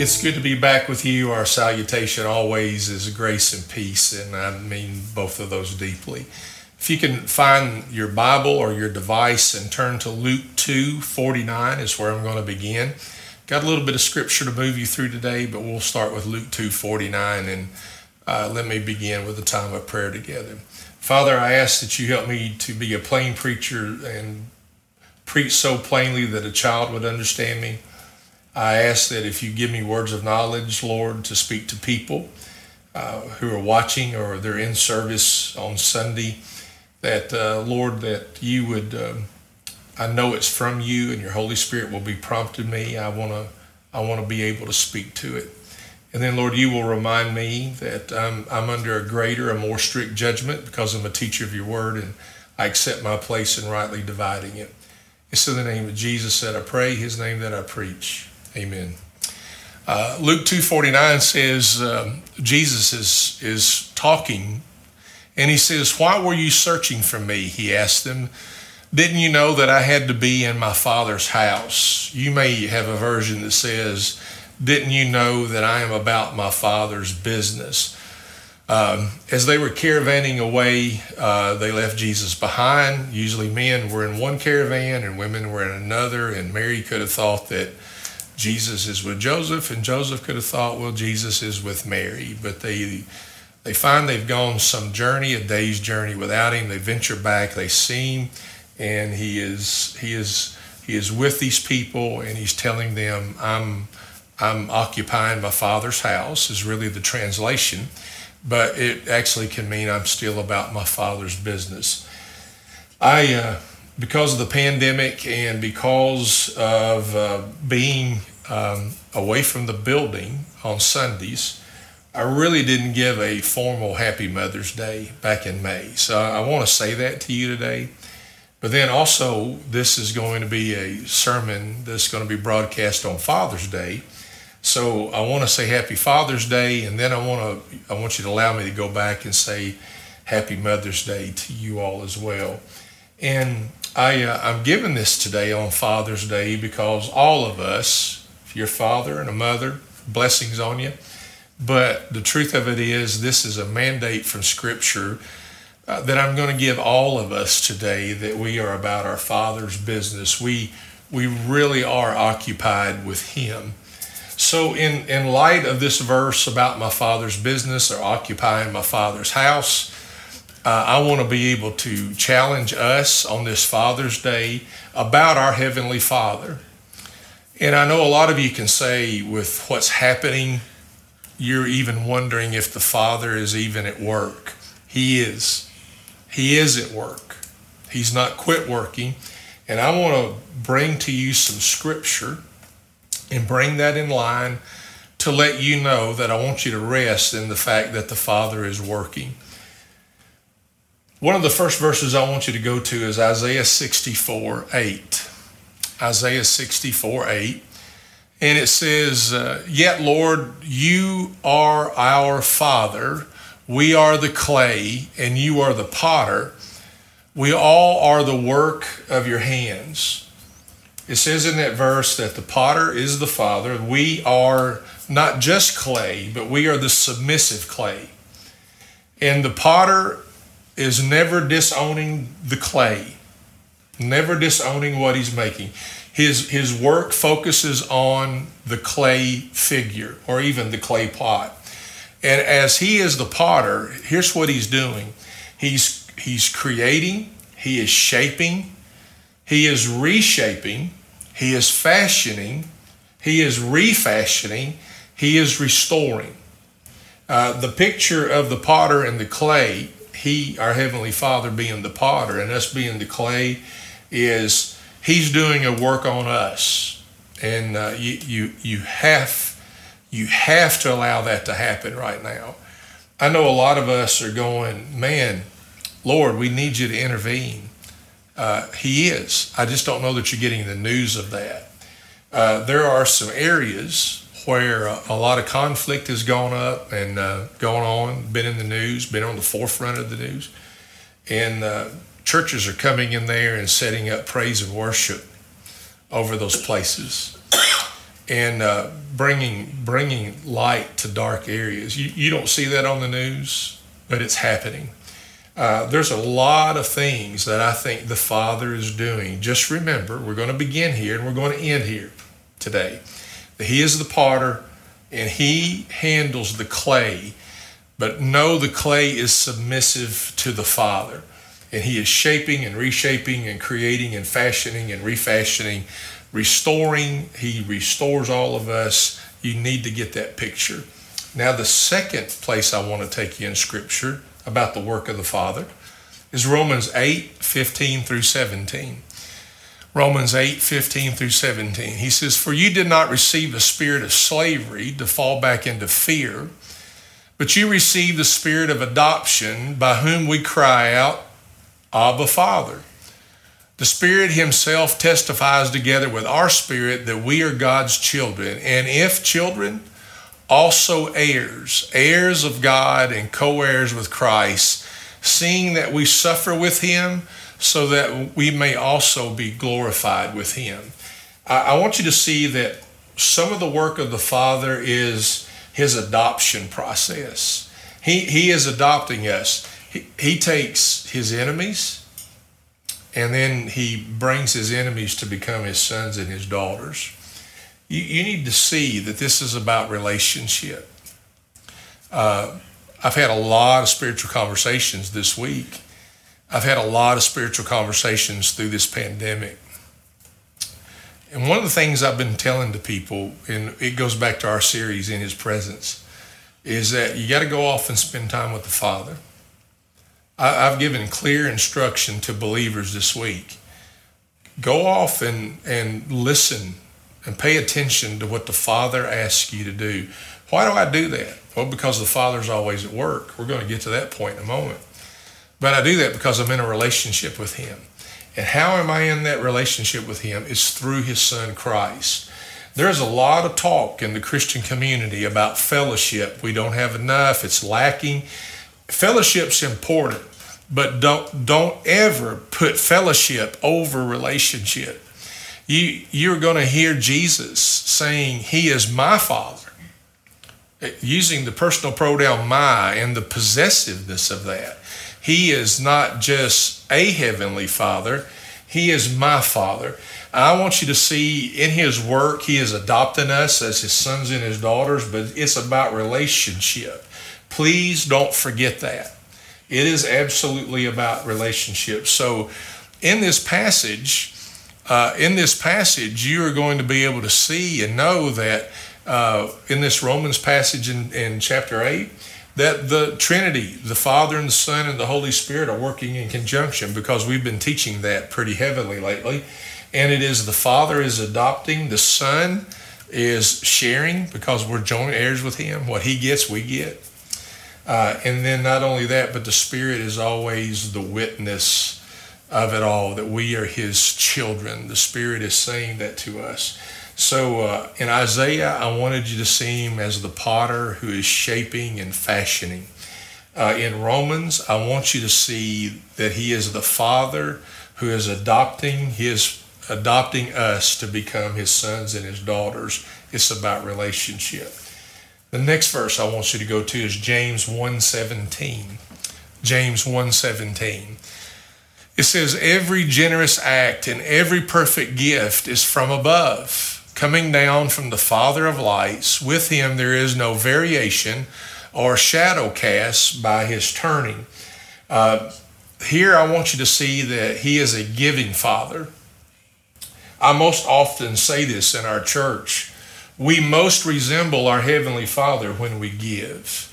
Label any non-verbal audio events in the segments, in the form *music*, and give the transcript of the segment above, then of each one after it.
It's good to be back with you. Our salutation always is grace and peace, and I mean both of those deeply. If you can find your Bible or your device and turn to Luke 2 49 is where I'm going to begin. Got a little bit of scripture to move you through today, but we'll start with Luke 2 49 and uh, let me begin with a time of prayer together. Father, I ask that you help me to be a plain preacher and preach so plainly that a child would understand me. I ask that if you give me words of knowledge, Lord, to speak to people uh, who are watching or they're in service on Sunday, that, uh, Lord, that you would, um, I know it's from you and your Holy Spirit will be prompting me. I want to I want to be able to speak to it. And then, Lord, you will remind me that I'm, I'm under a greater, a more strict judgment because I'm a teacher of your word and I accept my place in rightly dividing it. It's in the name of Jesus that I pray, his name that I preach. Amen. Uh, Luke 2.49 says um, Jesus is, is talking and he says, Why were you searching for me? He asked them. Didn't you know that I had to be in my father's house? You may have a version that says, Didn't you know that I am about my father's business? Um, as they were caravanning away, uh, they left Jesus behind. Usually, men were in one caravan and women were in another, and Mary could have thought that Jesus is with Joseph, and Joseph could have thought, well, Jesus is with Mary. But they they find they've gone some journey, a day's journey without him. They venture back, they see him, and he is he is he is with these people, and he's telling them, "I'm I'm occupying my father's house." Is really the translation, but it actually can mean I'm still about my father's business. I. Uh, because of the pandemic and because of uh, being um, away from the building on Sundays, I really didn't give a formal Happy Mother's Day back in May. So I want to say that to you today. But then also, this is going to be a sermon that's going to be broadcast on Father's Day. So I want to say Happy Father's Day, and then I want to I want you to allow me to go back and say Happy Mother's Day to you all as well. And I, uh, I'm giving this today on Father's Day because all of us, if father and a mother, blessings on you. But the truth of it is, this is a mandate from Scripture uh, that I'm going to give all of us today that we are about our Father's business. We, we really are occupied with Him. So, in, in light of this verse about my Father's business or occupying my Father's house, uh, I want to be able to challenge us on this Father's Day about our Heavenly Father. And I know a lot of you can say, with what's happening, you're even wondering if the Father is even at work. He is. He is at work. He's not quit working. And I want to bring to you some scripture and bring that in line to let you know that I want you to rest in the fact that the Father is working. One of the first verses I want you to go to is Isaiah 64 8. Isaiah 64 8. And it says, uh, Yet, Lord, you are our Father. We are the clay, and you are the potter. We all are the work of your hands. It says in that verse that the potter is the Father. We are not just clay, but we are the submissive clay. And the potter is never disowning the clay, never disowning what he's making. His, his work focuses on the clay figure or even the clay pot. And as he is the potter, here's what he's doing he's, he's creating, he is shaping, he is reshaping, he is fashioning, he is refashioning, he is restoring. Uh, the picture of the potter and the clay he, our Heavenly Father, being the potter and us being the clay, is He's doing a work on us, and uh, you you you have you have to allow that to happen right now. I know a lot of us are going, man, Lord, we need you to intervene. Uh, he is. I just don't know that you're getting the news of that. Uh, there are some areas where a lot of conflict has gone up and uh, gone on, been in the news, been on the forefront of the news. And uh, churches are coming in there and setting up praise and worship over those places. and uh, bringing bringing light to dark areas. You, you don't see that on the news, but it's happening. Uh, there's a lot of things that I think the Father is doing. Just remember, we're going to begin here and we're going to end here today. He is the potter and he handles the clay, but know the clay is submissive to the Father. And he is shaping and reshaping and creating and fashioning and refashioning, restoring. He restores all of us. You need to get that picture. Now, the second place I want to take you in Scripture about the work of the Father is Romans 8 15 through 17. Romans 8 15 through 17. He says, For you did not receive a spirit of slavery to fall back into fear, but you received the spirit of adoption by whom we cry out, Abba, Father. The Spirit Himself testifies together with our spirit that we are God's children, and if children, also heirs, heirs of God and co heirs with Christ, seeing that we suffer with him, so that we may also be glorified with him. I, I want you to see that some of the work of the Father is his adoption process. He, he is adopting us. He, he takes his enemies and then he brings his enemies to become his sons and his daughters you, you need to see that this is about relationship. Uh, I've had a lot of spiritual conversations this week. I've had a lot of spiritual conversations through this pandemic. And one of the things I've been telling to people, and it goes back to our series, In His Presence, is that you got to go off and spend time with the Father. I, I've given clear instruction to believers this week. Go off and, and listen and pay attention to what the Father asks you to do. Why do I do that? Well, because the Father's always at work. We're going to get to that point in a moment. But I do that because I'm in a relationship with Him. And how am I in that relationship with Him? It's through His Son Christ. There's a lot of talk in the Christian community about fellowship. We don't have enough, it's lacking. Fellowship's important, but don't, don't ever put fellowship over relationship you, you're going to hear Jesus saying, He is my Father, eh, using the personal pronoun my and the possessiveness of that. He is not just a heavenly Father, He is my Father. I want you to see in His work, He is adopting us as His sons and His daughters, but it's about relationship. Please don't forget that. It is absolutely about relationships. So, in this passage, uh, in this passage, you are going to be able to see and know that uh, in this Romans passage in, in chapter 8, that the Trinity, the Father and the Son and the Holy Spirit are working in conjunction because we've been teaching that pretty heavily lately. And it is the Father is adopting, the Son is sharing because we're joint heirs with Him. What He gets, we get. Uh, and then not only that, but the Spirit is always the witness of it all, that we are his children. The Spirit is saying that to us. So uh, in Isaiah, I wanted you to see him as the potter who is shaping and fashioning. Uh, in Romans, I want you to see that he is the father who is adopting his adopting us to become his sons and his daughters. It's about relationship. The next verse I want you to go to is James 1:17. James 1:17. It says, Every generous act and every perfect gift is from above, coming down from the Father of lights. With him there is no variation or shadow cast by his turning. Uh, here I want you to see that he is a giving Father. I most often say this in our church. We most resemble our heavenly Father when we give.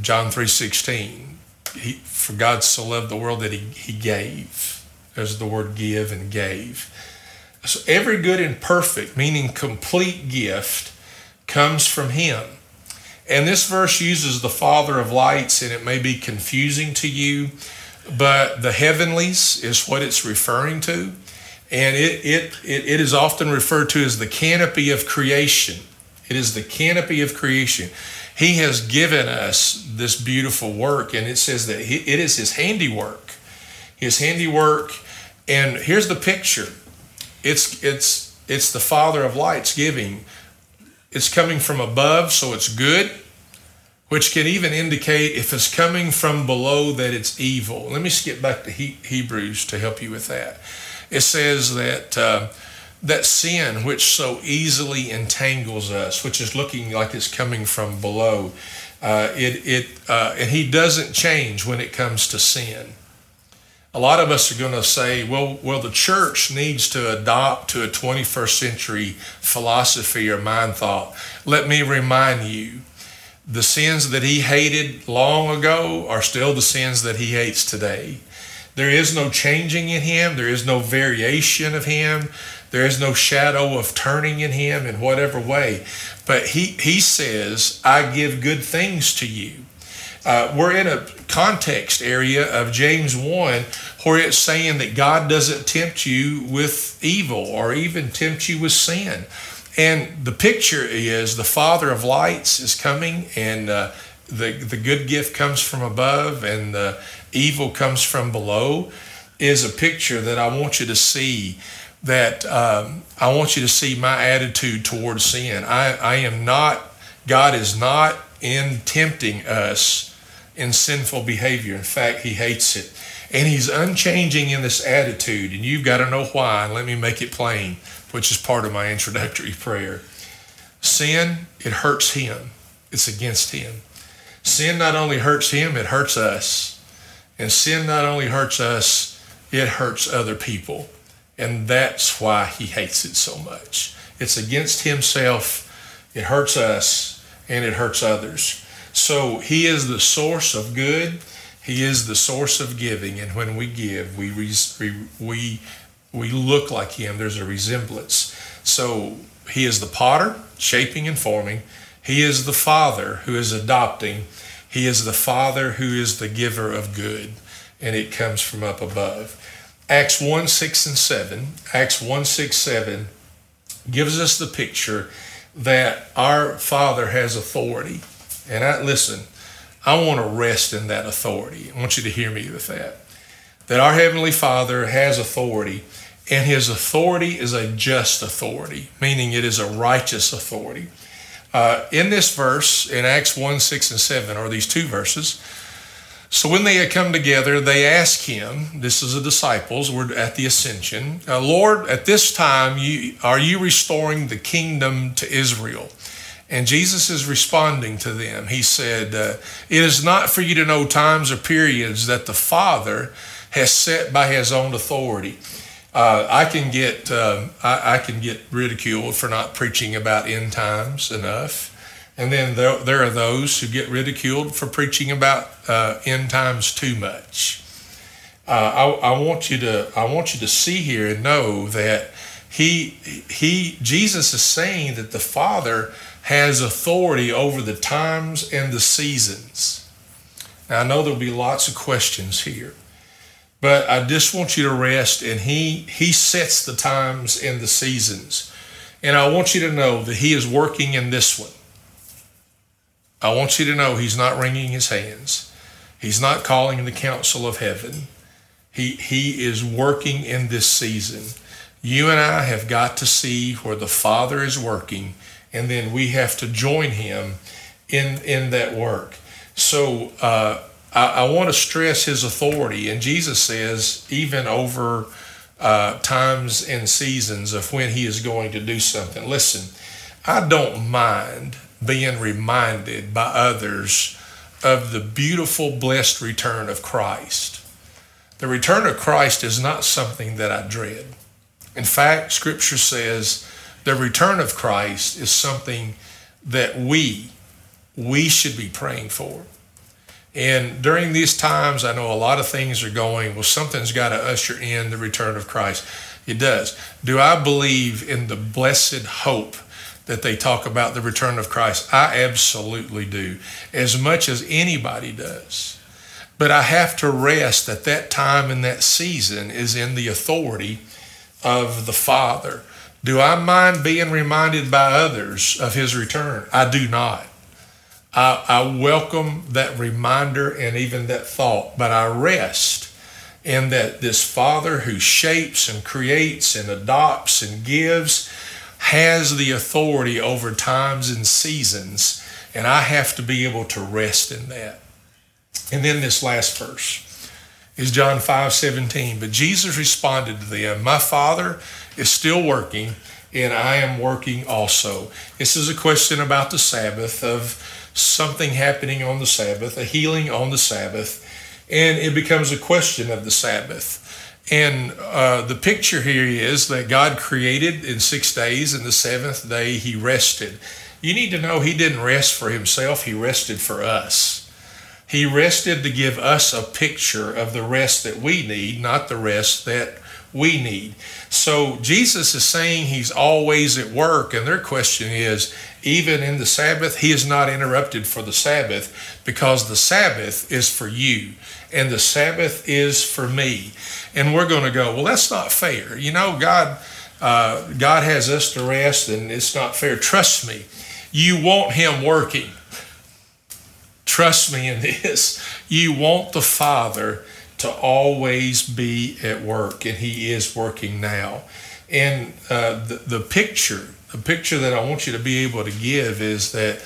John 3:16 he, for God so loved the world that he, he gave. There's the word give and gave. So every good and perfect, meaning complete gift, comes from him. And this verse uses the Father of lights, and it may be confusing to you, but the heavenlies is what it's referring to. And it, it, it, it is often referred to as the canopy of creation. It is the canopy of creation. He has given us this beautiful work, and it says that he, it is His handiwork. His handiwork, and here's the picture. It's it's it's the Father of lights giving. it's coming from above, so it's good, which can even indicate if it's coming from below that it's evil. Let me skip back to he- Hebrews to help you with that. It says that uh, that sin which so easily entangles us, which is looking like it's coming from below, uh, it it uh, and he doesn't change when it comes to sin a lot of us are going to say, well, well, the church needs to adopt to a 21st century philosophy or mind thought. Let me remind you, the sins that he hated long ago are still the sins that he hates today. There is no changing in him. There is no variation of him. There is no shadow of turning in him in whatever way. But he, he says, I give good things to you. Uh, we're in a context area of James 1 where it's saying that God doesn't tempt you with evil or even tempt you with sin. And the picture is the Father of lights is coming, and uh, the, the good gift comes from above, and the evil comes from below, is a picture that I want you to see. That um, I want you to see my attitude towards sin. I, I am not, God is not in tempting us in sinful behavior. In fact, he hates it. And he's unchanging in this attitude. And you've got to know why. And let me make it plain, which is part of my introductory *laughs* prayer. Sin, it hurts him, it's against him. Sin not only hurts him, it hurts us. And sin not only hurts us, it hurts other people. And that's why he hates it so much. It's against himself, it hurts us, and it hurts others. So he is the source of good. He is the source of giving, and when we give, we we we look like him. There's a resemblance. So he is the potter, shaping and forming. He is the father who is adopting. He is the father who is the giver of good, and it comes from up above. Acts 1 6 and 7, Acts 1 6 7 gives us the picture that our Father has authority. And I listen, I want to rest in that authority. I want you to hear me with that. That our Heavenly Father has authority, and His authority is a just authority, meaning it is a righteous authority. Uh, in this verse, in Acts 1 6 and 7, are these two verses. So when they had come together, they asked him, this is the disciples, we're at the ascension, uh, Lord, at this time, you, are you restoring the kingdom to Israel? And Jesus is responding to them. He said, uh, It is not for you to know times or periods that the Father has set by his own authority. Uh, I can get uh, I, I, can get ridiculed for not preaching about end times enough, and then there, there are those who get ridiculed for preaching about uh, end times too much. Uh, I, I want you to I want you to see here and know that he he Jesus is saying that the Father has authority over the times and the seasons. Now, I know there'll be lots of questions here, but I just want you to rest and he he sets the times and the seasons. And I want you to know that he is working in this one. I want you to know he's not wringing his hands. He's not calling the council of heaven. He he is working in this season. You and I have got to see where the Father is working and then we have to join him in in that work. So uh, I, I want to stress his authority, and Jesus says even over uh, times and seasons of when he is going to do something. Listen, I don't mind being reminded by others of the beautiful, blessed return of Christ. The return of Christ is not something that I dread. In fact, Scripture says the return of Christ is something that we we should be praying for. And during these times, I know a lot of things are going, well, something's got to usher in the return of Christ. It does. Do I believe in the blessed hope that they talk about the return of Christ? I absolutely do, as much as anybody does. But I have to rest that that time and that season is in the authority of the Father do I mind being reminded by others of his return? I do not. I, I welcome that reminder and even that thought, but I rest in that this Father who shapes and creates and adopts and gives has the authority over times and seasons, and I have to be able to rest in that. And then this last verse is John 5 17. But Jesus responded to them, My Father is still working, and I am working also. This is a question about the Sabbath, of something happening on the Sabbath, a healing on the Sabbath, and it becomes a question of the Sabbath. And uh, the picture here is that God created in six days, and the seventh day he rested. You need to know he didn't rest for himself, he rested for us. He rested to give us a picture of the rest that we need, not the rest that we need. So Jesus is saying he's always at work, and their question is even in the Sabbath, he is not interrupted for the Sabbath because the Sabbath is for you and the Sabbath is for me. And we're going to go, well, that's not fair. You know, God, uh, God has us to rest, and it's not fair. Trust me, you want Him working. Trust me in this. You want the Father to always be at work, and He is working now. And uh, the, the picture, the picture that I want you to be able to give is that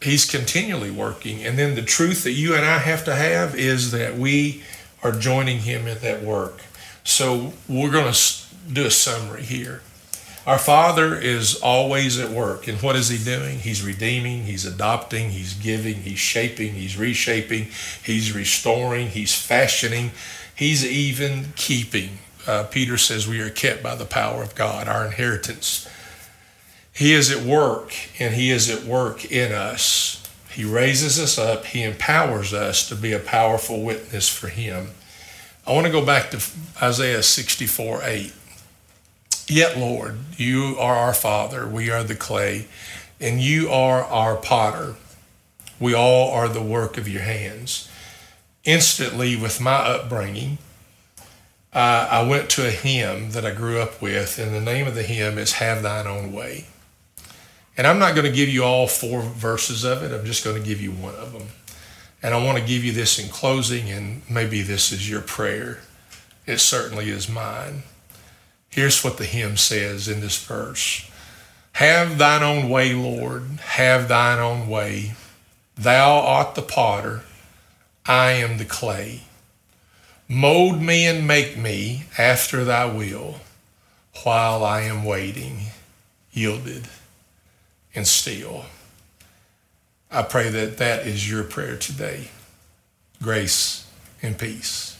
He's continually working. And then the truth that you and I have to have is that we are joining Him in that work. So we're going to do a summary here. Our Father is always at work. And what is He doing? He's redeeming, He's adopting, He's giving, He's shaping, He's reshaping, He's restoring, He's fashioning, He's even keeping. Uh, Peter says we are kept by the power of God, our inheritance. He is at work, and He is at work in us. He raises us up, He empowers us to be a powerful witness for Him. I want to go back to Isaiah 64 8. Yet, Lord, you are our Father, we are the clay, and you are our potter. We all are the work of your hands. Instantly, with my upbringing, uh, I went to a hymn that I grew up with, and the name of the hymn is Have Thine Own Way. And I'm not going to give you all four verses of it, I'm just going to give you one of them. And I want to give you this in closing, and maybe this is your prayer. It certainly is mine. Here's what the hymn says in this verse Have thine own way, Lord, have thine own way. Thou art the potter, I am the clay. Mold me and make me after thy will while I am waiting, yielded and still. I pray that that is your prayer today. Grace and peace.